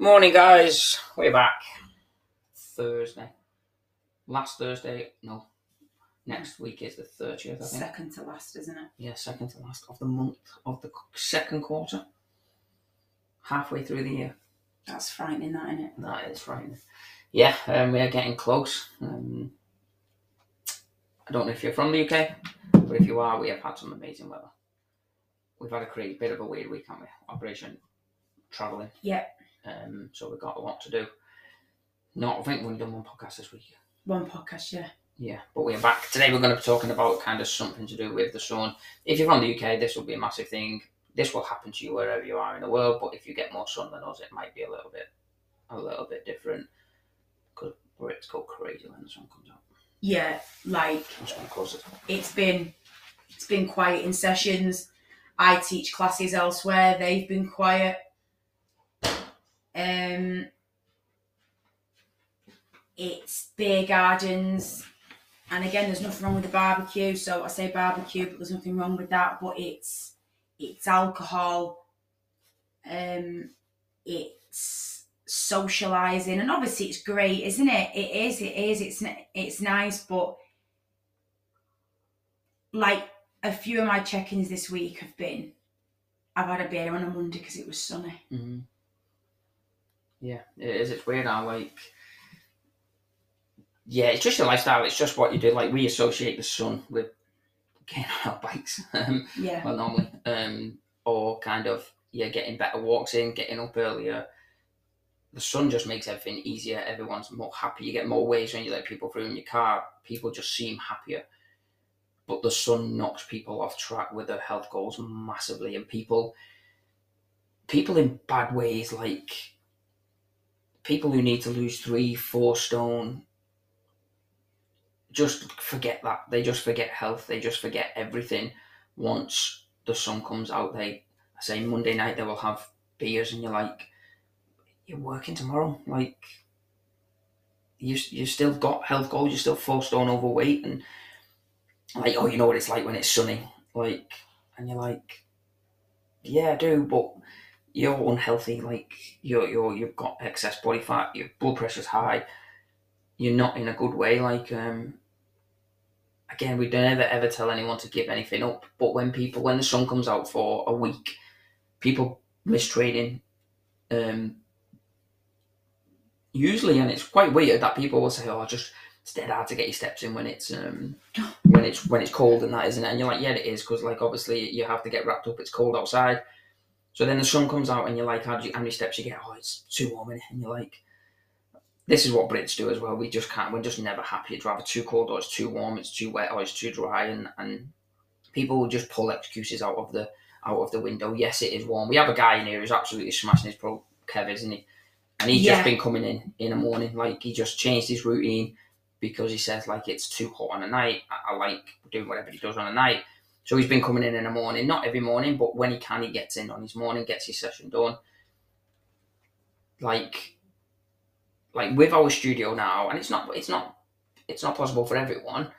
Morning, guys. We're back. Thursday. Last Thursday. No. Next week is the 30th, I think. Second to last, isn't it? Yeah, second to last of the month of the second quarter. Halfway through the year. That's frightening, that isn't it? That is frightening. Yeah, um, we are getting close. Um, I don't know if you're from the UK, but if you are, we have had some amazing weather. We've had a crazy bit of a weird week, haven't we? Operation travelling. Yeah. Um, so we've got a lot to do. No, I think we've only done one podcast this week. One podcast, yeah. Yeah, but we're back. Today we're going to be talking about kind of something to do with the sun. If you're from the UK, this will be a massive thing. This will happen to you wherever you are in the world, but if you get more sun than us, it might be a little bit a little bit different. Because Brits go crazy when the sun comes out. Yeah, like I'm just going to close it. it's been it's been quiet in sessions. I teach classes elsewhere, they've been quiet. Um it's beer gardens and again there's nothing wrong with the barbecue, so I say barbecue but there's nothing wrong with that, but it's it's alcohol, um it's socializing and obviously it's great, isn't it? It is, it is, it's it's nice, but like a few of my check-ins this week have been I've had a beer on a Monday because it was sunny. hmm Yeah, it is. It's weird how, like, yeah, it's just your lifestyle. It's just what you do. Like, we associate the sun with getting on our bikes. Um, Yeah. well, normally, um, or kind of yeah, getting better walks in, getting up earlier. The sun just makes everything easier. Everyone's more happy. You get more ways when you let people through in your car. People just seem happier. But the sun knocks people off track with their health goals massively, and people, people in bad ways, like people who need to lose three, four stone, just forget that. They just forget health. They just forget everything once the sun comes out. They, I say Monday night, they will have beers, and you're like, you're working tomorrow. Like, you you still got health goals. You're still four stone overweight, and like, oh, you know what it's like when it's sunny. Like, and you're like, yeah, I do, but you're unhealthy. Like, you're you're you've got excess body fat. Your blood pressure's high. You're not in a good way. Like, um, again, we don't ever ever tell anyone to give anything up. But when people, when the sun comes out for a week, people miss training. Um, usually, and it's quite weird that people will say, "Oh, just it's dead hard to get your steps in when it's um when it's when it's cold and that, isn't it?" And you're like, "Yeah, it is," because like obviously you have to get wrapped up. It's cold outside. So then the sun comes out and you're like, how, do you, how many steps you get? Oh, it's too warm in it. And you're like, this is what Brits do as well. We just can't, we're just never happy. It's either too cold or it's too warm, it's too wet or it's too dry. And, and people will just pull excuses out of the out of the window. Yes, it is warm. We have a guy in here who's absolutely smashing his pro, Kev, isn't he? And he's Yeah. just been coming in in the morning. Like, he just changed his routine because he says, like, it's too hot on a night. I, I like doing whatever he does on a night. So he's been coming in in the morning, not every morning, but when he can, he gets in on his morning, gets his session done. Like, like with our studio now, and it's not, it's not, it's not possible for everyone.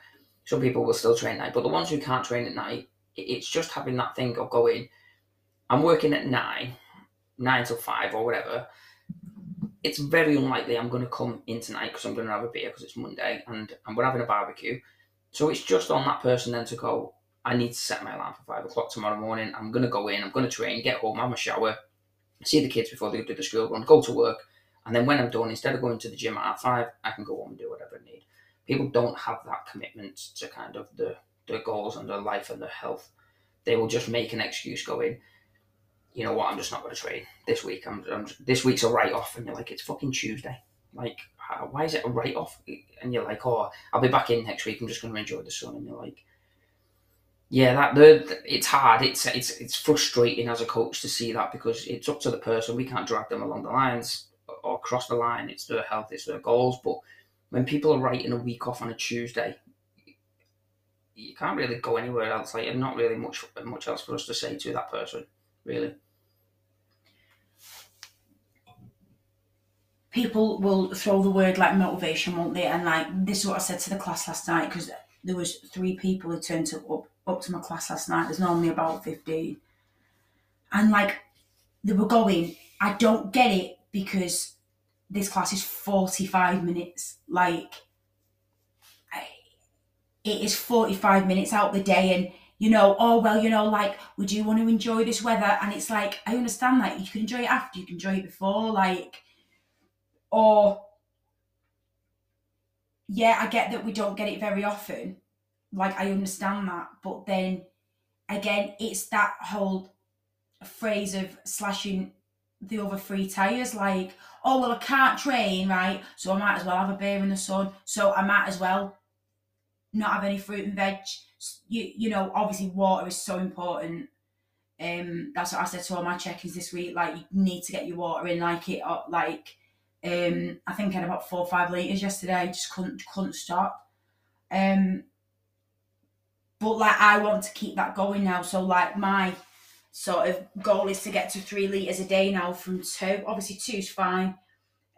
Some people will still train at night, but the ones who can't train at night, it's just having that thing of going. I'm working at nine, nine till five or whatever. It's very unlikely I'm going to come in tonight because I'm going to have a beer because it's Monday and and we're having a barbecue. So it's just on that person then to go. I need to set my alarm for five o'clock tomorrow morning. I'm going to go in, I'm going to train, get home, have a shower, see the kids before they do the school run, go to work. And then when I'm done, instead of going to the gym at five, I can go home and do whatever I need. People don't have that commitment to kind of the, their goals and their life and their health. They will just make an excuse going, you know what, I'm just not going to train this week. I'm, I'm this week's a write off, and you're like, it's fucking Tuesday. Like, why is it a write off? And you're like, oh, I'll be back in next week. I'm just going to enjoy the sun. And you're like, yeah, that the it's hard. It's it's it's frustrating as a coach to see that because it's up to the person. We can't drag them along the lines or cross the line. It's their health, it's their goals. But when people are writing a week off on a Tuesday, you can't really go anywhere else. Like, and not really much much else for us to say to that person, really. People will throw the word like motivation, won't they? And like this is what I said to the class last night because there was three people who turned up up to my class last night. There's normally about fifteen, and like they were going. I don't get it, because this class is 45 minutes. Like, it is 45 minutes out the day, and you know, oh, well, you know, like, we do want to enjoy this weather. And it's like, I understand that you can enjoy it after, you can enjoy it before, like, or, yeah, I get that we don't get it very often. Like, I understand that. But then again, it's that whole phrase of slashing the other three tires like oh well i can't train right? So i might as well have a beer in the sun. So i might as well not have any fruit and veg. You you know obviously water is so important. Um that's what i said to all my check-ins this week like you need to get your water in like it uh, like um i think i had about four or five liters yesterday just couldn't couldn't stop. Um but like i want to keep that going now so like my sort of goal is to get to three litres a day now from two. Obviously, two's fine.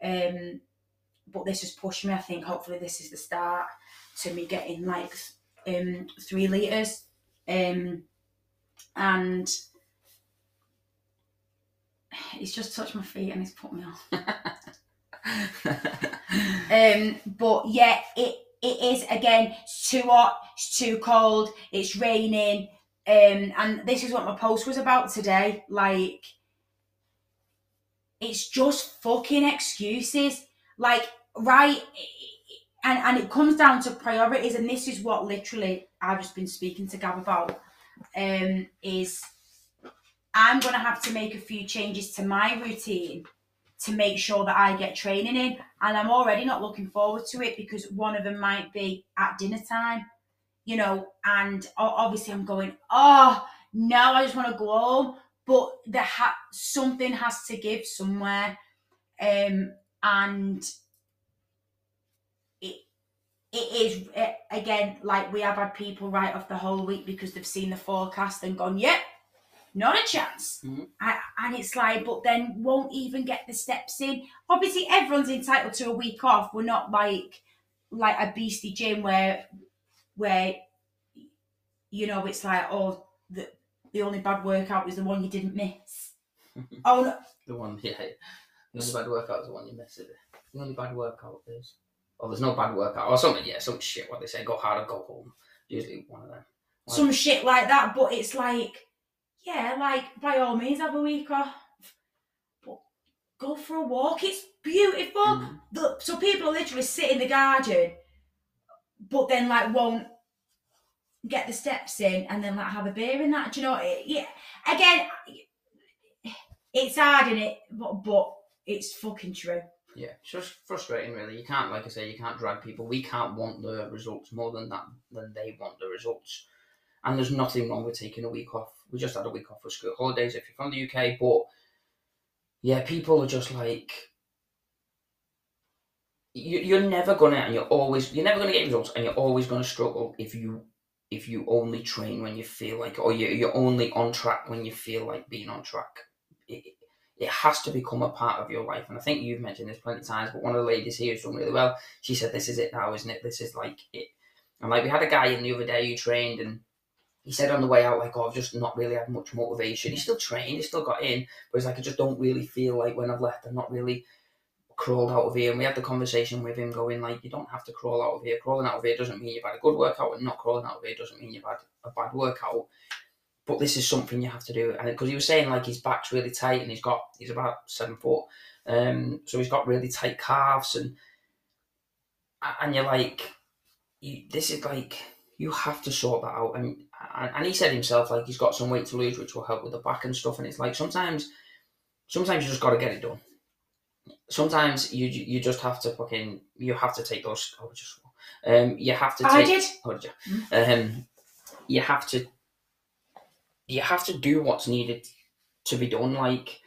Um, but this has pushed me. I think hopefully this is the start to me getting like um three litres. Um, and he's just touched my feet and he's put me off. um, but yeah, it it is again. It's too hot. It's too cold. It's raining. Um, and this is what my post was about today. Like, it's just fucking excuses. Like, right, and and it comes down to priorities, and this is what literally I've just been speaking to Gab about. Um, is I'm gonna have to make a few changes to my routine to make sure that I get training in, and I'm already not looking forward to it because one of them might be at dinner time you know, and obviously I'm going, oh, no, I just want to go home. But the ha- something has to give somewhere. Um, and it, it is, again, like we have had people write off the whole week because they've seen the forecast and gone, yep, not a chance. Mhm. I, and it's like, but then won't even get the steps in. Obviously, everyone's entitled to a week off. We're not like like a beastie gym where where you know it's like oh the the only bad workout was the one you didn't miss. oh no, the one, yeah. The only bad workout is the one you miss. It. The only bad workout is. Oh, there's no bad workout or something. Yeah, some shit. What they say, go hard or go home. Usually one of them. Like, some shit like that. But it's like, yeah, like by all means have a week off, but go for a walk. It's beautiful. mm, The, so people literally sit in the garden, but then like won't get the steps in and then like have a beer in that. Do you know? It, yeah. Again, it's hard in it, but but it's fucking true. Yeah, it's just frustrating, really. You can't, like I say, you can't drag people. We can't want the results more than that than they want the results. And there's nothing wrong with taking a week off. We just had a week off for school holidays if you're from the UK, but yeah, people are just like you, you're never gonna, and you're always you're never gonna get results, and you're always gonna struggle if you if you only train when you feel like, or you, you're only on track when you feel like being on track. It, it has to become a part of your life. And I think you've mentioned this plenty of times, but one of the ladies here has done really well. She said, This is it now, isn't it? This is like it. And like we had a guy in the other day who trained and he said on the way out, like, oh, I've just not really had much motivation. He still trained, he still got in, but he's like, I just don't really feel like when I've left, I'm not really crawled out of here. And we had the conversation with him going, like, you don't have to crawl out of here. Crawling out of here doesn't mean you've had a good workout, and not crawling out of here doesn't mean you've had a bad workout but this is something you have to do. And because he was saying like his back's really tight and he's got he's about seven foot, um, so he's got really tight calves and and you're like, you, this is like you have to sort that out. And and he said himself like he's got some weight to lose, which will help with the back and stuff. And it's like sometimes, sometimes you just got to get it done. Sometimes you you just have to fucking you have to take those. Oh, just um, you have to. Take, I did. Oh, did you? Um, you have to you have to do what's needed to be done. Like,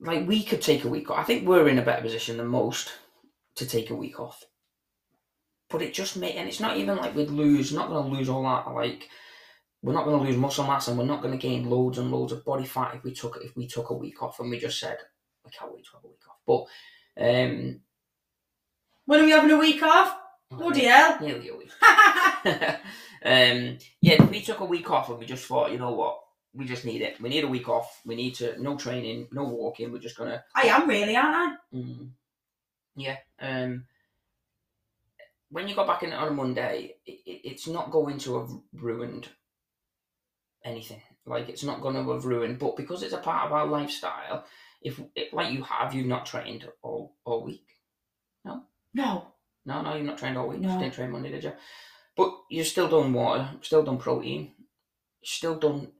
like we could take a week off. I think we're in a better position than most to take a week off. But it just may, and it's not even like we'd lose. Not going to lose all that. Like, we're not going to lose muscle mass, and we're not going to gain loads and loads of body fat if we took if we took a week off and we just said we can't wait to have a week off. But um, When are we having a week off? Bloody hell. nearly a week. um, yeah, we took a week off and we just thought, you know what, we just need it. We need a week off. We need to no training, no walking. We're just gonna. I am really, aren't I? Mm, yeah. Um. When you got back in on a Monday, it, it, it's not going to have ruined anything. Like it's not going to have ruined, but because it's a part of our lifestyle, if it, like you have, you've not trained all all week. No. No, no, no. you've not trained all week. You didn't train Monday, did you? But you've still done water, still done protein, still done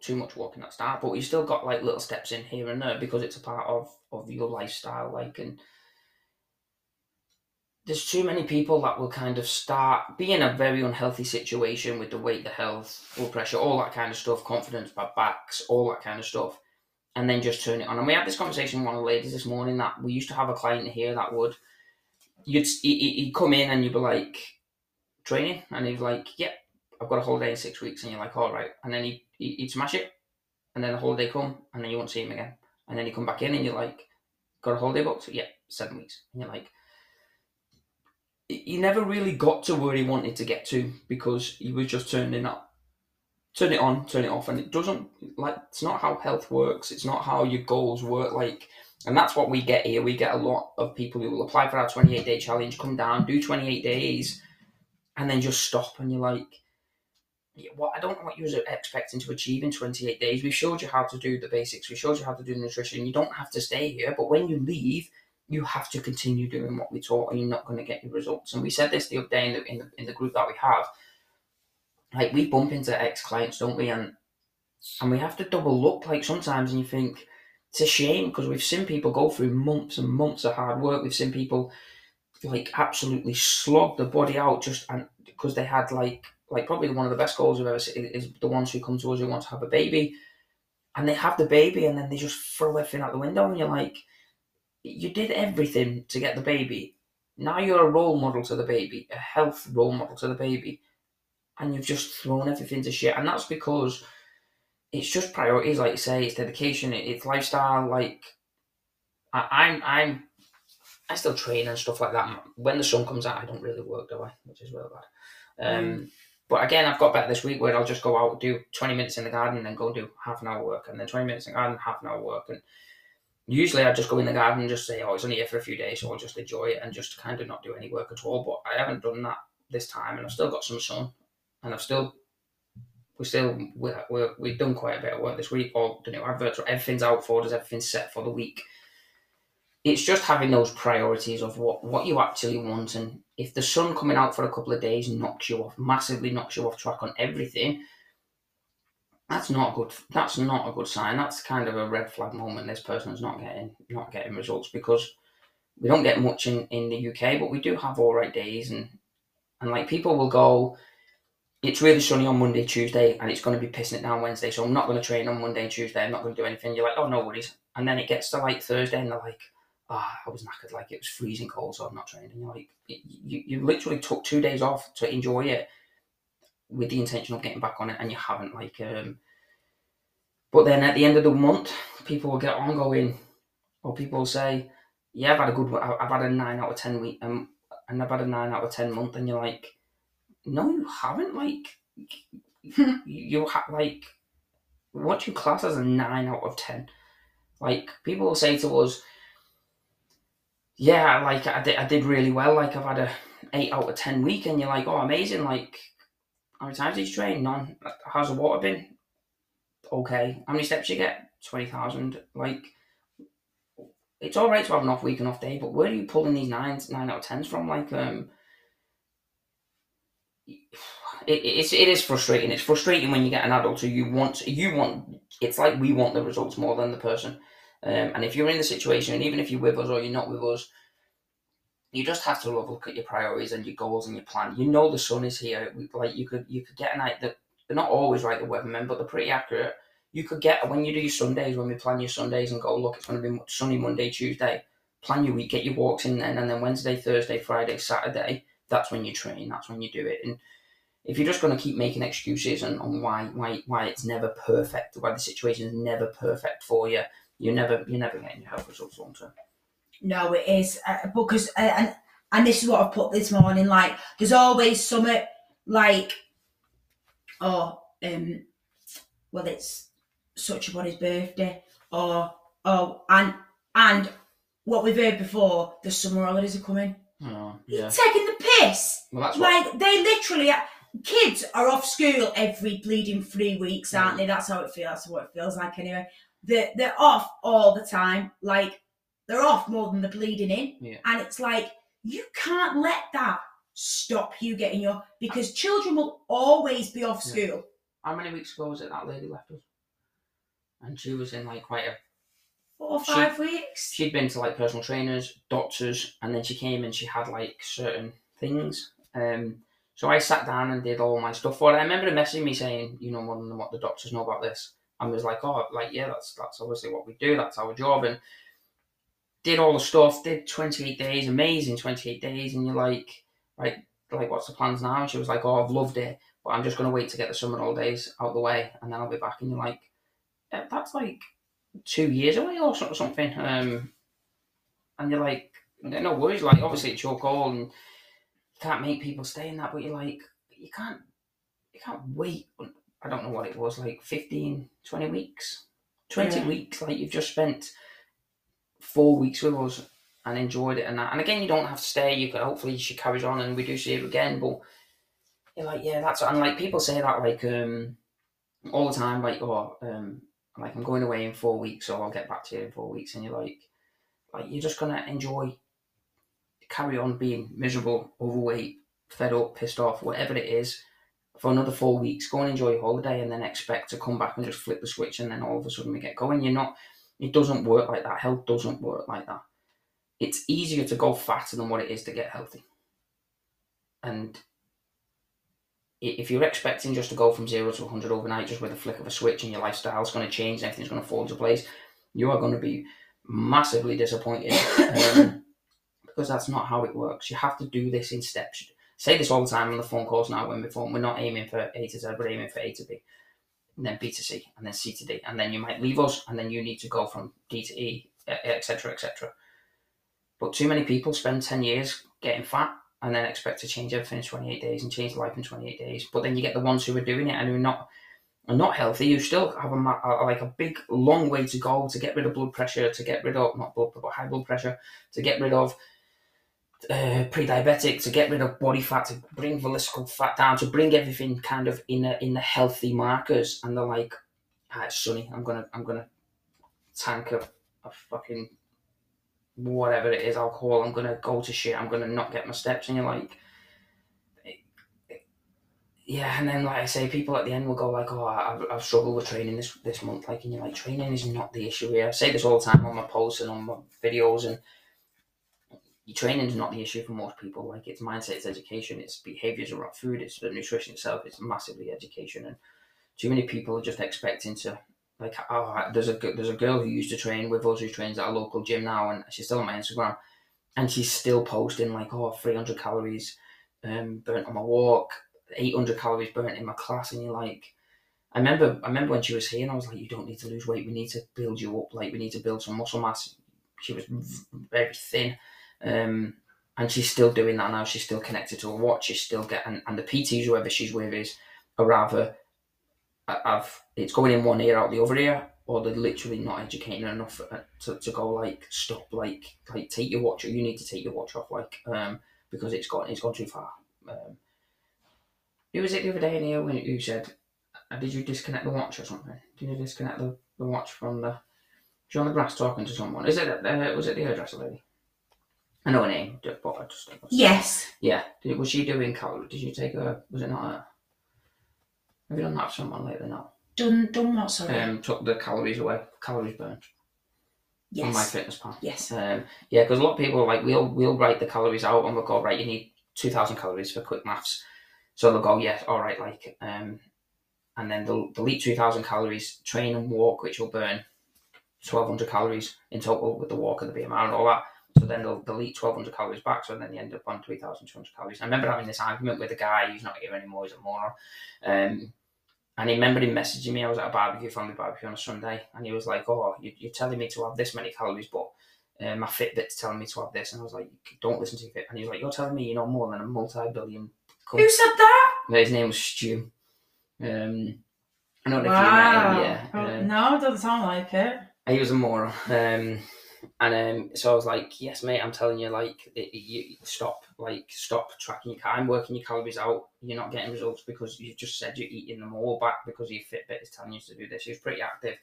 too much walking at start, but you still got like little steps in here and there because it's a part of of your lifestyle. Like, and there's too many people that will kind of start be in a very unhealthy situation with the weight, the health, blood pressure, all that kind of stuff, confidence, bad backs, all that kind of stuff, and then just turn it on. And we had this conversation with one of the ladies this morning that we used to have a client here that would you'd he- he- he'd come in and you'd be like training, and he'd be like, "Yep, I've got a holiday in six weeks," and you're like, "All right," and then he he- he'd smash it, and then the holiday come, and then you won't see him again, and then he come back in, and you're like, "Got a holiday booked?" Yeah, seven weeks, and you're like. He never really got to where he wanted to get to because he was just turning up, turn it on, turn it off, and it doesn't like it's not how health works. It's not how your goals work. Like and that's what we get here. We get a lot of people who will apply for our 28 day challenge, come down, do 28 days, and then just stop. And you're like, "Yeah, what? I don't know what you was expecting to achieve in 28 days. We showed you how to do the basics. We showed you how to do nutrition. You don't have to stay here, but when you leave, you have to continue doing what we taught, and you're not going to get your results. And we said this the other day in the, in the, in the group that we have. Like, we bump into ex clients, don't we? And and we have to double look, like, sometimes, and you think, it's a shame because we've seen people go through months and months of hard work. We've seen people like absolutely slog the body out just and because they had like like probably one of the best goals we've ever seen is the ones who come to us who want to have a baby, and they have the baby and then they just throw everything out the window and you're like, you did everything to get the baby. Now you're a role model to the baby, a health role model to the baby, and you've just thrown everything to shit. And that's because it's just priorities, like you say, it's dedication, it's lifestyle. Like I, I'm, I'm, I still train and stuff like that. When the sun comes out, I don't really work, do I? Which is really bad. Um, But again, I've got better this week where I'll just go out, do twenty minutes in the garden, and then go do half an hour work, and then twenty minutes in the garden, half an hour work, and usually I just go in the garden and just say, "Oh, it's only here for a few days, so I'll just enjoy it and just kind of not do any work at all." But I haven't done that this time, and I've still got some sun, and I've still we still we're, we're, we've done quite a bit of work this week. All the new adverts, everything's out for us, everything's set for the week. It's just having those priorities of what what you actually want, and if the sun coming out for a couple of days knocks you off, massively knocks you off track on everything, that's not good. That's not a good sign. That's kind of a red flag moment. This person's not getting not getting results because we don't get much in, in the UK, but we do have all right days, and and like people will go. It's really sunny on Monday, Tuesday, and it's going to be pissing it down Wednesday. So I'm not going to train on Monday and Tuesday. I'm not going to do anything. You're like, oh no worries. And then it gets to like Thursday, and they're like, ah, I was knackered. Like it was freezing cold, so I'm not training. You're like, you, you literally took two days off to enjoy it with the intention of getting back on it, and you haven't. Like, um, but then at the end of the month, people will get on going, or people will say, yeah, I've had a good. I've had a nine out of ten week, um, and I've had a nine out of ten month, and you're like, no, you haven't. Like, you, have like, what you class as a nine out of ten? Like, people will say to us, yeah, like I did, I did really well. Like I've had a eight out of ten week, and you're like, oh, amazing. Like, how many times did you train? None. How's the water been? Okay. How many steps you get? Twenty thousand. Like, it's all right to have an off week and off day, but where are you pulling these nines, nine out of tens from? Like, um, it, it's it is frustrating. It's frustrating when you get an adult who you want you want. It's like we want the results more than the person. Um, and if you're in the situation, and even if you're with us or you're not with us, you just have to look at your priorities and your goals and your plan. You know the sun is here. Like you could you could get a night that they're not always right the weathermen, but they're pretty accurate. You could get when you do your Sundays when we plan your Sundays and go look it's going to be sunny Monday Tuesday. Plan your week, get your walks in then, and then Wednesday, Thursday, Friday, Saturday. That's when you train. That's when you do it. And if you're just going to keep making excuses on, on why why why it's never perfect, why the situation is never perfect for you, you're never you're never getting your health results long term. No, it is uh, because uh, and and this is what I've put this morning. Like, there's always something like, oh, um, well, it's such a body's birthday, or oh, and and what we've heard before, the summer holidays are coming. Oh, You're yeah. taking the piss. Well, that's what. Like they literally, kids are off school every bleeding three weeks, aren't they? That's how it feels. That's what it feels like anyway. They're they're off all the time. Like they're off more than they're bleeding in, Yeah. and it's like you can't let that stop you getting your because children will always be off Yeah. school. How many weeks ago was it that lady left us? And she was in like quite a. Four or She- five weeks. She'd been to like personal trainers, doctors, and then she came and she had like certain things. Um, so I sat down and did all my stuff for her. I remember her messaging me saying, you know more than what the doctors know about this. And was like, oh, like yeah, that's that's obviously what we do. That's our job. And did all the stuff. Did twenty eight days, amazing twenty eight days. And you're like, right, like what's the plans now? And she was like, oh, I've loved it, but I'm just gonna wait to get the summer holidays out the way, and then I'll be back. And you're like, "Yeah, that's like two years away or something. Um, and you're like, no worries. Like obviously it's your call, and you can't make people stay in that. But you're like, you can't, you can't wait. I don't know what it was like 15, 20 weeks, twenty Yeah. weeks. Like you've just spent four weeks with us and enjoyed it and that. And again, you don't have to stay. You could hopefully she carries on and we do see her again. But you're like, yeah, that's and like people say that like um all the time, like oh um like I'm going away in four weeks, or I'll get back to you in four weeks, and you're like, like you're just gonna enjoy, carry on being miserable, overweight, fed up, pissed off, whatever it is, for another four weeks. Go and enjoy your holiday, and then expect to come back and just flip the switch, and then all of a sudden we get going. You're not. It doesn't work like that. Health doesn't work like that. It's easier to go fatter than what it is to get healthy. And if you're expecting just to go from zero to 100 overnight just with a flick of a switch and your lifestyle's going to change and everything's going to fall into place, you are going to be massively disappointed um, because that's not how it works. You have to do this in steps. Say this all the time on the phone calls now when we're phone. We're not aiming for A to Z, we're aiming for A to B, and then B to C, and then C to D, and then you might leave us, and then you need to go from D to E, etc., etc. But too many people spend 10 years getting fat and then expect to change everything in 28 days and change life in 28 days. But then you get the ones who are doing it and who are not are not healthy, who still have a, a like a big long way to go to get rid of blood pressure, to get rid of not blood but high blood pressure, to get rid of uh, pre-diabetic, to get rid of body fat, to bring visceral fat down, to bring everything kind of in a, in the healthy markers. And they're like, ah, it's sunny. I'm gonna I'm gonna tank a, a fucking whatever it is, alcohol, I'm gonna go to shit, I'm gonna not get my steps, and you're like, yeah, and then like I say, people at the end will go like, oh, I've, I've struggled with training this this month, like, and you're like, training is not the issue here. I say this all the time on my posts and on my videos, and your training is not the issue for most people. Like, it's mindset, it's education, it's behaviors around food, it's the nutrition itself, it's massively education, and too many people are just expecting to like oh, there's a there's a girl who used to train with us who trains at a local gym now, and she's still on my Instagram, and she's still posting like oh 300 calories um, burnt on my walk, 800 calories burnt in my class, and you're like. I remember, I remember when she was here, and I was like, "You don't need to lose weight. We need to build you up. Like, we need to build some muscle mass." She was very thin, um, and she's still doing that now. She's still connected to a watch. She's still getting, and the PTs, whoever she's with, is are rather I've it's going in one ear out the other ear, or they're literally not educating her enough uh, to, to go like stop, like like take your watch. or You need to take your watch off, like um because it's gone it's gone too far. Um, who was it the other day in here when you said, uh, "Did you disconnect the watch or something? Did you disconnect the, the watch from the?" She on the grass talking to someone. Is it uh, was it the hairdresser lady? I know her name, but I just Yes. yeah. Did, was she doing calorie? Did you take her? Was it not her? Have you done that for someone lately? No. Done done what, sorry? Um, took the calories away, calories burnt on MyFitnessPal. Yes. Um, yeah, because a lot of people like we'll we'll write the calories out and we'll go right. You need two thousand calories for quick maths. So they'll go yes, all right, like um, and then they'll delete two thousand calories, train and walk, which will burn twelve hundred calories in total with the walk and the BMR and all that. So then they'll delete twelve hundred calories back. So then you end up on three thousand two hundred calories. I remember having this argument with a guy who's not here anymore. He's a moron. Um, and I remember him messaging me. I was at a barbecue, family barbecue on a Sunday, and he was like, "Oh, you, you're telling me to have this many calories, but uh, my Fitbit's telling me to have this." And I was like, "Don't listen to your Fit." And he was like, "You're telling me you know more than a multi-billion." Who said that? His name was Stu. Um, I don't know if you met him. Wow. Yeah. Um, no, it doesn't sound like it. he was a moron. Um, and um, so I was like, yes, mate, I'm telling you, like, it, it- you stop, like, stop tracking your time, working your calories out. You're not getting results because you've just said you're eating them all back because your Fitbit is telling you to do this. He was pretty active.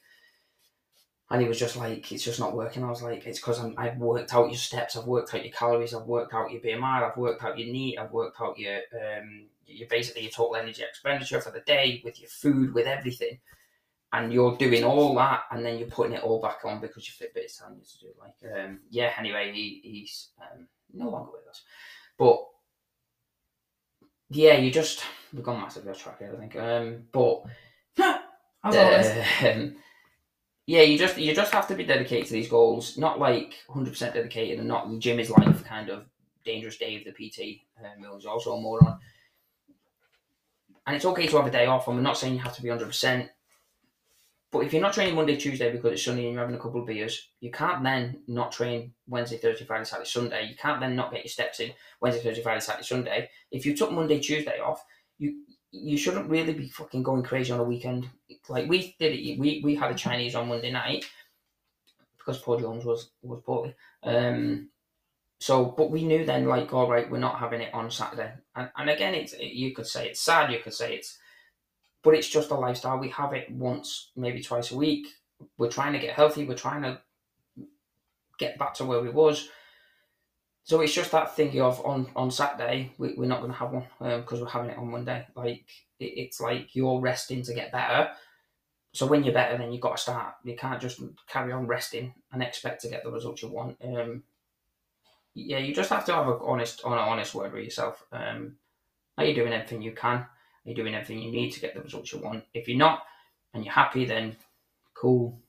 And he was just like, it's just not working. I was like, it's because I've worked out your steps, I've worked out your calories, I've worked out your BMI, I've worked out your NEAT, I've worked out your, um, your basically your total energy expenditure for the day with your food, with everything and you're doing all that and then you're putting it all back on because your Fitbit is telling you to do it. Like, um, yeah, anyway, he, he's um, no longer with us. But yeah, you just, we've gone massively off track here, I think. Um, but um, yeah, you just you just have to be dedicated to these goals. Not like 100% dedicated and not the gym is life kind of dangerous Dave, the PT, um, who's also a moron. And it's okay to have a day off, and we're not saying you have to be 100%. But if you're not training Monday, Tuesday because it's sunny and you're having a couple of beers, you can't then not train Wednesday, Thursday, Friday, Saturday, Sunday. You can't then not get your steps in Wednesday, Thursday, Friday, Saturday, Sunday. If you took Monday, Tuesday off, you you shouldn't really be fucking going crazy on a weekend. Like we did it, we we had a Chinese on Monday night because Paul Jones was was poorly. Um, so, but we knew then, like, all right, we're not having it on Saturday. And, and again, it's you could say it's sad, you could say it's, but it's just a lifestyle. We have it once, maybe twice a week. We're trying to get healthy. We're trying to get back to where we was. So it's just that thinking of on on Saturday we, we're not going to have one because we're having it on Monday. Like it, it's like you're resting to get better. So when you're better, then you've got to start. You can't just carry on resting and expect to get the results you want. Um, yeah, you just have to have a honest, on an honest word with yourself. Um, are you doing everything you can? Are doing everything you need to get the results you want? If you're not, and you're happy, then cool.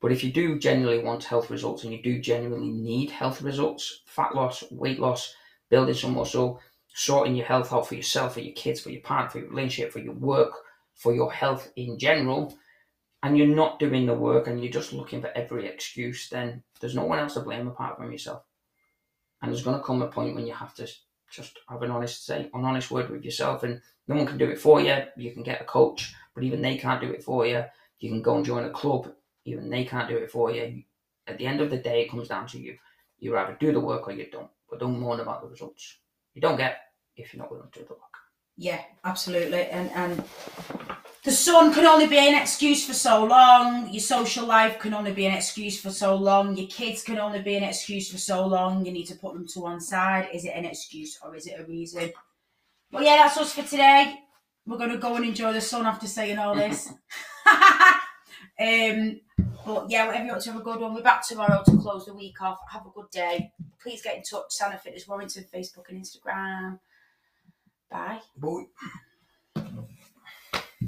But if you do genuinely want health results and you do genuinely need health results, fat loss, weight loss, building some muscle, sorting your health out for yourself, for your kids, for your partner, for your relationship, for your work, for your health in general, and you're not doing the work and you're just looking for every excuse, then there's no one else to blame apart from yourself. And there's going to come a point when you have to just have an honest say, an honest word with yourself, and no one can do it for you. You can get a coach, but even they can't do it for you. You can go and join a club, even they can't do it for you. At the end of the day, it comes down to you. You either do the work or you don't, but don't moan about the results. You don't get if you're not willing to do the work. Yeah, absolutely. And and the sun can only be an excuse for so long. Your social life can only be an excuse for so long. Your kids can only be an excuse for so long. You need to put them to one side. Is it an excuse or is it a reason? Well, yeah, that's us for today. We're gonna go and enjoy the sun after saying all this. um, but yeah, whatever you want to have a good one. We're back tomorrow to close the week off. Have a good day. Please get in touch. Santa Fitness Warrington, Facebook and Instagram. Bye. Boy.